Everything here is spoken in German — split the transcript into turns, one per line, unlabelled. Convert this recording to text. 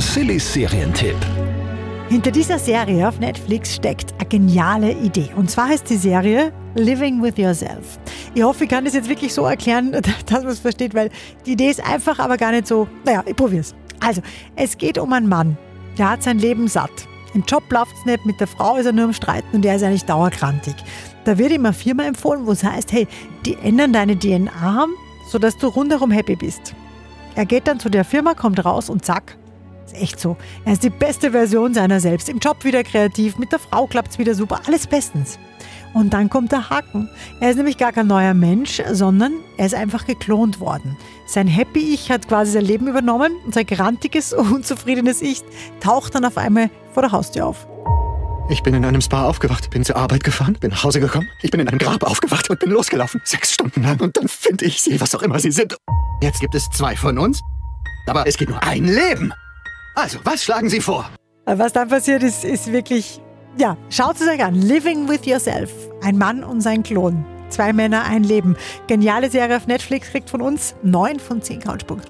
Sillys Serientipp.
Hinter dieser Serie auf Netflix steckt eine geniale Idee. Und zwar heißt die Serie Living with Yourself. Ich hoffe, ich kann das jetzt wirklich so erklären, dass man es versteht, weil die Idee ist einfach, aber gar nicht so. Naja, ich probier's. Also, es geht um einen Mann, der hat sein Leben satt. Im Job läuft es nicht, mit der Frau ist er nur am Streiten und der ist eigentlich dauerkrantig. Da wird ihm eine Firma empfohlen, wo es heißt, hey, die ändern deine DNA, sodass du rundherum happy bist. Er geht dann zu der Firma, kommt raus und zack, ist echt so. Er ist die beste Version seiner selbst. Im Job wieder kreativ, mit der Frau klappt es wieder super, alles bestens. Und dann kommt der Haken. Er ist nämlich gar kein neuer Mensch, sondern er ist einfach geklont worden. Sein Happy Ich hat quasi sein Leben übernommen und sein grantiges, unzufriedenes Ich taucht dann auf einmal vor der Haustür auf.
Ich bin in einem Spa aufgewacht, bin zur Arbeit gefahren, bin nach Hause gekommen. Ich bin in einem Grab aufgewacht und bin losgelaufen. Sechs Stunden lang. Und dann finde ich sie, was auch immer sie sind. Jetzt gibt es zwei von uns. Aber es gibt nur ein Leben. Also, was schlagen Sie vor?
Was dann passiert ist, ist wirklich, ja, schaut es euch an. Living with Yourself. Ein Mann und sein Klon. Zwei Männer, ein Leben. Geniale Serie auf Netflix kriegt von uns neun von zehn Couchpunkten.